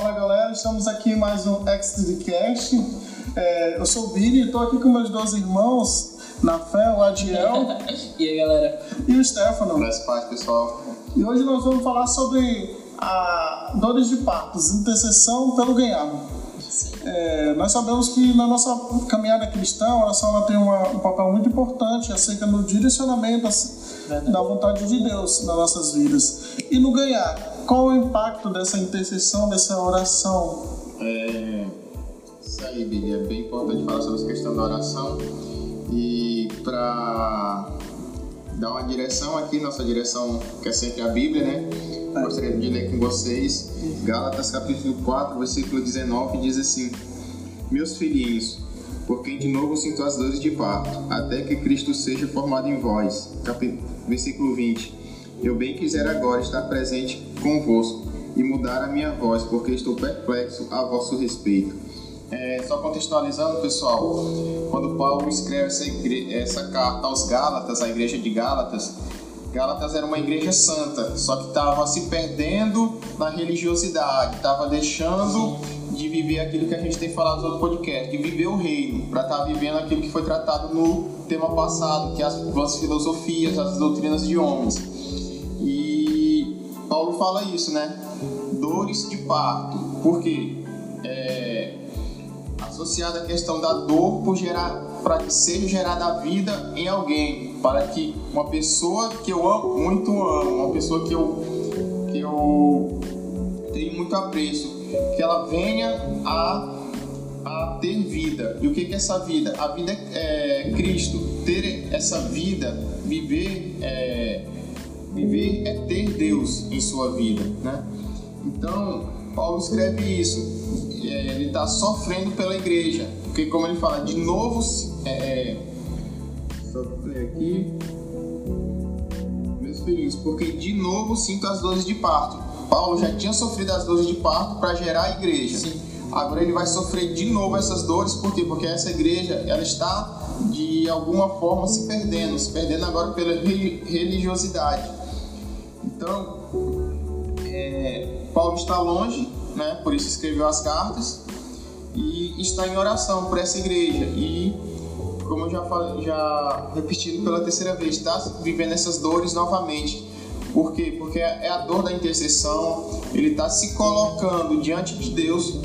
Fala galera, estamos aqui em mais um Extracast. É, eu sou o Vini, estou aqui com meus dois irmãos, na fé, o Adiel. e aí galera? E o Stefano. Parte, pessoal. E hoje nós vamos falar sobre a dores de partos, intercessão pelo ganhar. É, nós sabemos que na nossa caminhada cristã, a oração ela tem uma, um papel muito importante acerca do direcionamento Verdade. da vontade de Deus nas nossas vidas. E no ganhar, qual o impacto dessa intercessão, dessa oração? É, isso aí, Billy, é bem importante falar sobre essa questão da oração. E para dar uma direção aqui, nossa direção que é sempre a Bíblia, né? Gostaria de ler com vocês Gálatas capítulo 4, versículo 19, diz assim: Meus filhinhos, por quem de novo sinto as dores de parto, até que Cristo seja formado em vós. Capítulo, versículo 20. Eu bem quiser agora estar presente convosco e mudar a minha voz, porque estou perplexo a vosso respeito. É, só contextualizando, pessoal, quando Paulo escreve essa, igre... essa carta aos Gálatas, a igreja de Gálatas, Gálatas era uma igreja santa, só que estava se perdendo na religiosidade, estava deixando de viver aquilo que a gente tem falado no outro podcast, de viver o reino, para estar tá vivendo aquilo que foi tratado no tema passado, que é as, as filosofias, as doutrinas de homens. Fala isso, né? Dores de parto. Por quê? É, associada à questão da dor por gerar para que seja gerada vida em alguém, para que uma pessoa que eu amo, muito amo, uma pessoa que eu, que eu tenho muito apreço, que ela venha a, a ter vida. E o que é essa vida? A vida é, é Cristo. Ter essa vida, viver é, viver é ter Deus em sua vida, né? Então Paulo escreve isso. É, ele está sofrendo pela igreja, porque como ele fala, de novo é, é, só ler aqui. Meus filhos, porque de novo sinto as dores de parto. Paulo já tinha sofrido as dores de parto para gerar a igreja. Sim. Agora ele vai sofrer de novo essas dores, por quê? Porque essa igreja ela está de alguma forma se perdendo, se perdendo agora pela religiosidade. Então, é, Paulo está longe, né? por isso escreveu as cartas, e está em oração por essa igreja. E como eu já falei, já repetindo pela terceira vez, está vivendo essas dores novamente. Por quê? Porque é a dor da intercessão, ele está se colocando diante de Deus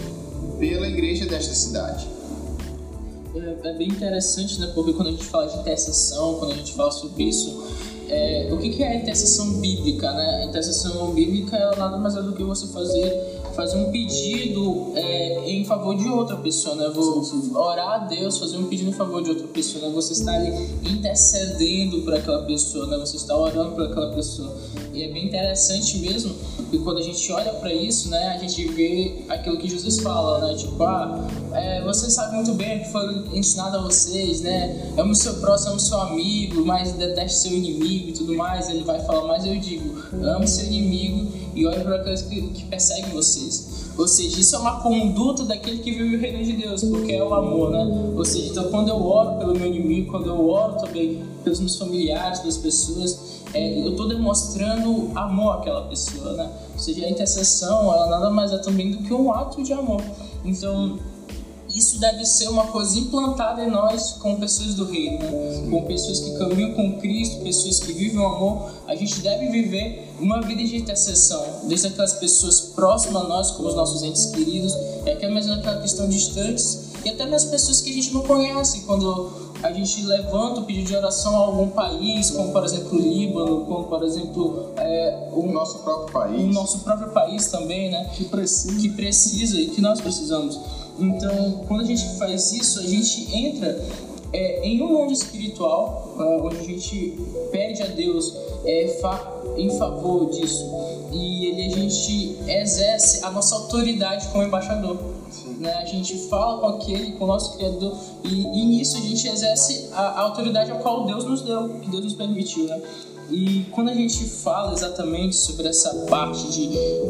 pela igreja desta cidade. É, é, bem interessante, né? Porque quando a gente fala de intercessão, quando a gente fala sobre isso, é, o que, que é a intercessão bíblica, né? A intercessão bíblica é nada mais é do que você fazer fazer um pedido é, em favor de outra pessoa, né? Vou orar a Deus, fazer um pedido em favor de outra pessoa, né? Você está ali intercedendo por aquela pessoa, né? Você está orando por aquela pessoa. E é bem interessante mesmo, porque quando a gente olha para isso, né? A gente vê aquilo que Jesus fala, né? Tipo, ah, é, você sabe muito bem o que foi ensinado a vocês, né? Ame o seu próximo, ame o seu amigo, mas deteste seu inimigo e tudo mais. Ele vai falar, mas eu digo, ame seu inimigo e olhe para aqueles que, que perseguem vocês. Ou seja, isso é uma conduta daquele que vive o reino de Deus, porque é o amor, né? Ou seja, então quando eu oro pelo meu inimigo, quando eu oro também pelos meus familiares, pelas pessoas, é, eu estou demonstrando amor àquela pessoa, né? Ou seja, a intercessão, ela nada mais é também do que um ato de amor. Então, isso deve ser uma coisa implantada em nós como pessoas do reino, né? com pessoas que caminham com Cristo, pessoas que vivem o amor. A gente deve viver uma vida de intercessão, desde aquelas pessoas próximas a nós, como os nossos entes queridos, e até mesmo aquela questão distantes, e até mesmo pessoas que a gente não conhece, quando a gente levanta o pedido de oração a algum país, como por exemplo o Líbano, como por exemplo é, o nosso próprio país, o nosso próprio país também, né? Que precisa, que precisa e que nós precisamos. Então, quando a gente faz isso, a gente entra é, em um mundo espiritual, uh, onde a gente pede a Deus é, fa em favor disso. E ele, a gente exerce a nossa autoridade como embaixador. Né? A gente fala com aquele, com o nosso Criador, e, e nisso a gente exerce a, a, autoridade a qual Deus nos deu, que Deus nos permitiu. Né? E quando a gente fala exatamente sobre essa parte de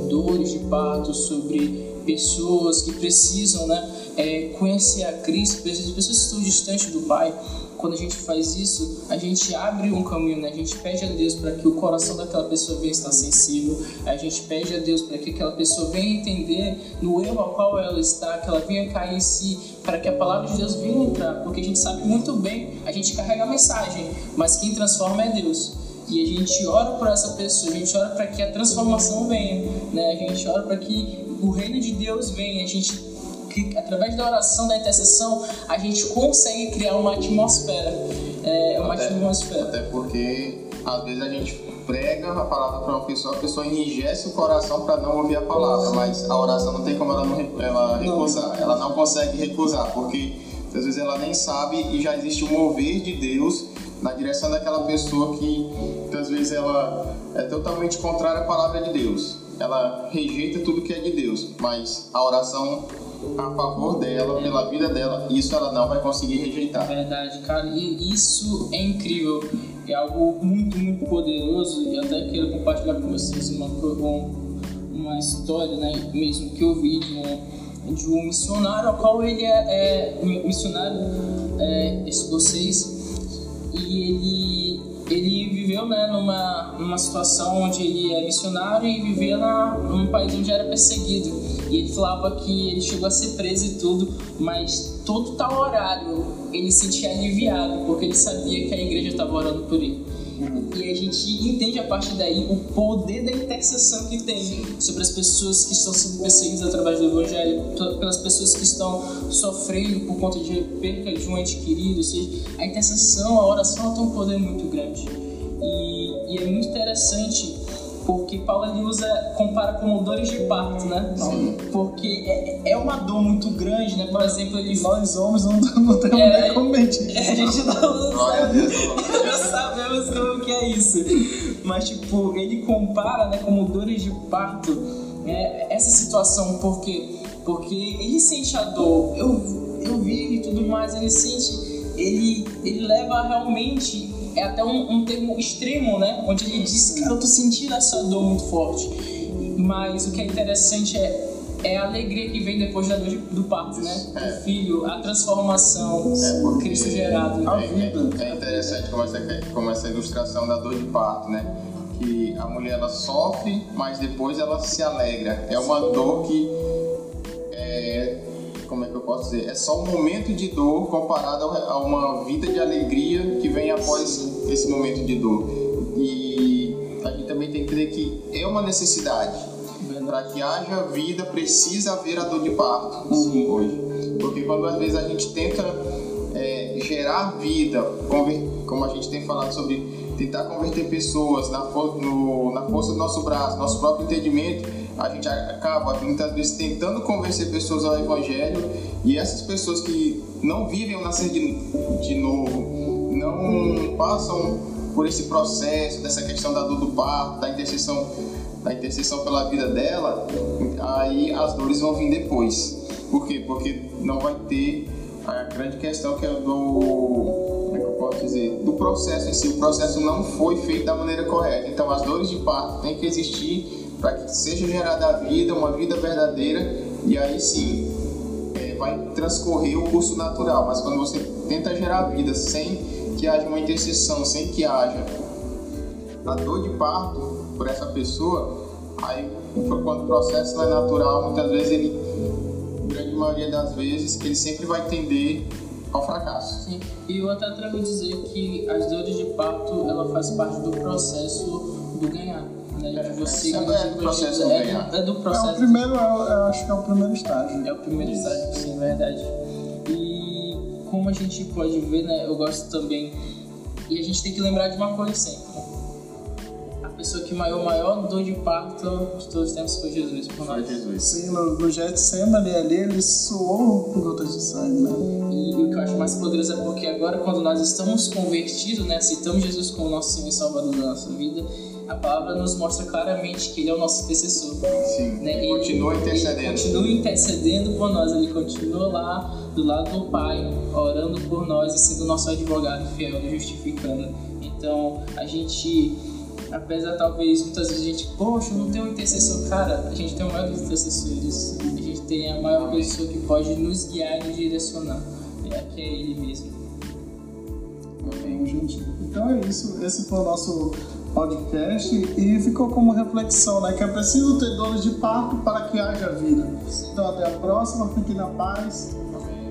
dores de parto, sobre pessoas que precisam, né, é, conhecer a Cristo, as pessoas que estão distantes do Pai, quando a gente faz isso, a gente abre um caminho, né? A gente pede a Deus para que o coração daquela pessoa venha estar sensível, a gente pede a Deus para que aquela pessoa venha entender no erro ao qual ela está, que ela venha cair em si, para que a palavra de Deus venha entrar, porque a gente sabe muito bem, a gente carrega a mensagem, mas quem transforma é Deus e a gente ora por essa pessoa, a gente ora para que a transformação venha, né? A gente ora para que o reino de Deus venha, a gente através da oração, da intercessão, a gente consegue criar uma atmosfera. É, uma até, atmosfera. Até porque às vezes a gente prega a palavra para uma pessoa, a pessoa enrijece o coração para não ouvir a palavra, mas a oração não tem como ela, não, ela recusar, ela não consegue recusar, porque às vezes ela nem sabe e já existe um mover de Deus na direção daquela pessoa que às vezes ela é totalmente contrária à palavra de Deus. Ela rejeita tudo que é de Deus, mas a oração a favor dela, pela vida dela, isso ela não vai conseguir rejeitar. Verdade, cara, e isso é incrível. É algo muito, muito poderoso e até quero compartilhar com vocês uma, uma história, né, mesmo que eu vi de um, de um missionário, ao qual ele é, é missionário é, escocês e ele, ele viveu né, numa, numa situação onde ele é missionário e vivia na, num país onde era perseguido. E ele falava que ele chegou a ser preso e tudo, mas todo tal horário ele se sentia aliviado, porque ele sabia que a igreja estava orando por ele. Gente entende a partir daí o poder da intercessão que tem sobre as pessoas que estão sendo perseguidas através do Evangelho, pelas pessoas que estão sofrendo por conta de perca de um ente querido. Ou seja, a intercessão, a oração tem um poder muito grande. E, e é muito interessante porque Paulo ele usa, compara como dores de parto, né? Sim. Porque é, é uma dor muito grande, né? Por exemplo, ele... Nós homens não, não temos é, nem como mentir. É, a gente não, não sabemos como que é isso. Mas, tipo, ele compara, né, como dores de parto, né, essa situação, porque, porque ele sente a dor, eu, eu vi e tudo mais, ele sente, ele, ele leva realmente é até um, um termo extremo, né? Onde ele diz, cara, eu tô sentindo essa dor muito forte. Mas o que é interessante é é a alegria que vem depois da dor do parto, né? É. O filho, a transformação, é Cristo gerado. É, é, é, interessante como essa, como essa ilustração da dor de parto, né? Que a mulher ela sofre, mas depois ela se alegra. É uma dor que posso dizer? É só um momento de dor comparado a uma vida de alegria que vem após esse momento de dor. E a gente também tem que entender que é uma necessidade. Para que haja vida, precisa haver a dor de parto uhum. hoje. Porque quando às vezes a gente tenta é, gerar vida, como a gente tem falado sobre tentar converter pessoas na, no, na força do nosso braço, nosso próprio entendimento, a gente acaba muitas vezes tentando convencer pessoas ao Evangelho e essas pessoas que não vivem o nascer de, novo, não passam por esse processo dessa questão da dor do parto, da intercessão, da intercessão pela vida dela, aí as dores vão vir depois. Por quê? Porque não vai ter a grande questão que é do como é posso dizer do processo em si. O processo não foi feito da maneira correta. Então as dores de parto têm que existir para que seja gerada a vida, uma vida verdadeira, e aí sim é, vai transcorrer o curso natural. Mas quando você tenta gerar vida sem que haja uma intercessão, sem que haja a dor de parto por essa pessoa, aí quando o processo não é natural, muitas vezes ele, grande maioria das vezes, ele sempre vai tender ao fracasso. Sim. E eu até a dizer que as dores de parto ela faz parte do processo do ganhar né? De você é, é do processo é, é, do processo. É o primeiro, eu acho que é o primeiro estágio. É o primeiro estágio, sim, verdade. E como a gente pode ver, né? Eu gosto também. E a gente tem que lembrar de uma coisa sempre. A pessoa que maior, maior dor de parto de todos os tempos foi Jesus. Por foi Jesus. Sim, no, no Getsemane ali, ele suou por gotas de sangue, né? E, e o que eu acho mais poderoso é porque agora, quando nós estamos convertidos, né? Aceitamos Jesus como nosso Senhor e Salvador da nossa vida a palavra nos mostra claramente que ele é o nosso intercessor. Sim, né? ele, ele continua intercedendo. Ele continua intercedendo por nós, ele continua lá do lado do Pai, orando por nós e sendo nosso advogado fiel e justificando. Então, a gente, apesar talvez muitas vezes a gente, poxa, não tem um intercessor, cara, a gente tem o maior dos intercessores, a gente tem a maior pessoa que pode nos guiar e nos direcionar. É, que é Ele mesmo. Amém, gente. Então é isso. Esse foi o nosso podcast e ficou como reflexão, né? Que é preciso ter dores de parto para que haja vida. Então até a próxima. Fique na paz. Amém.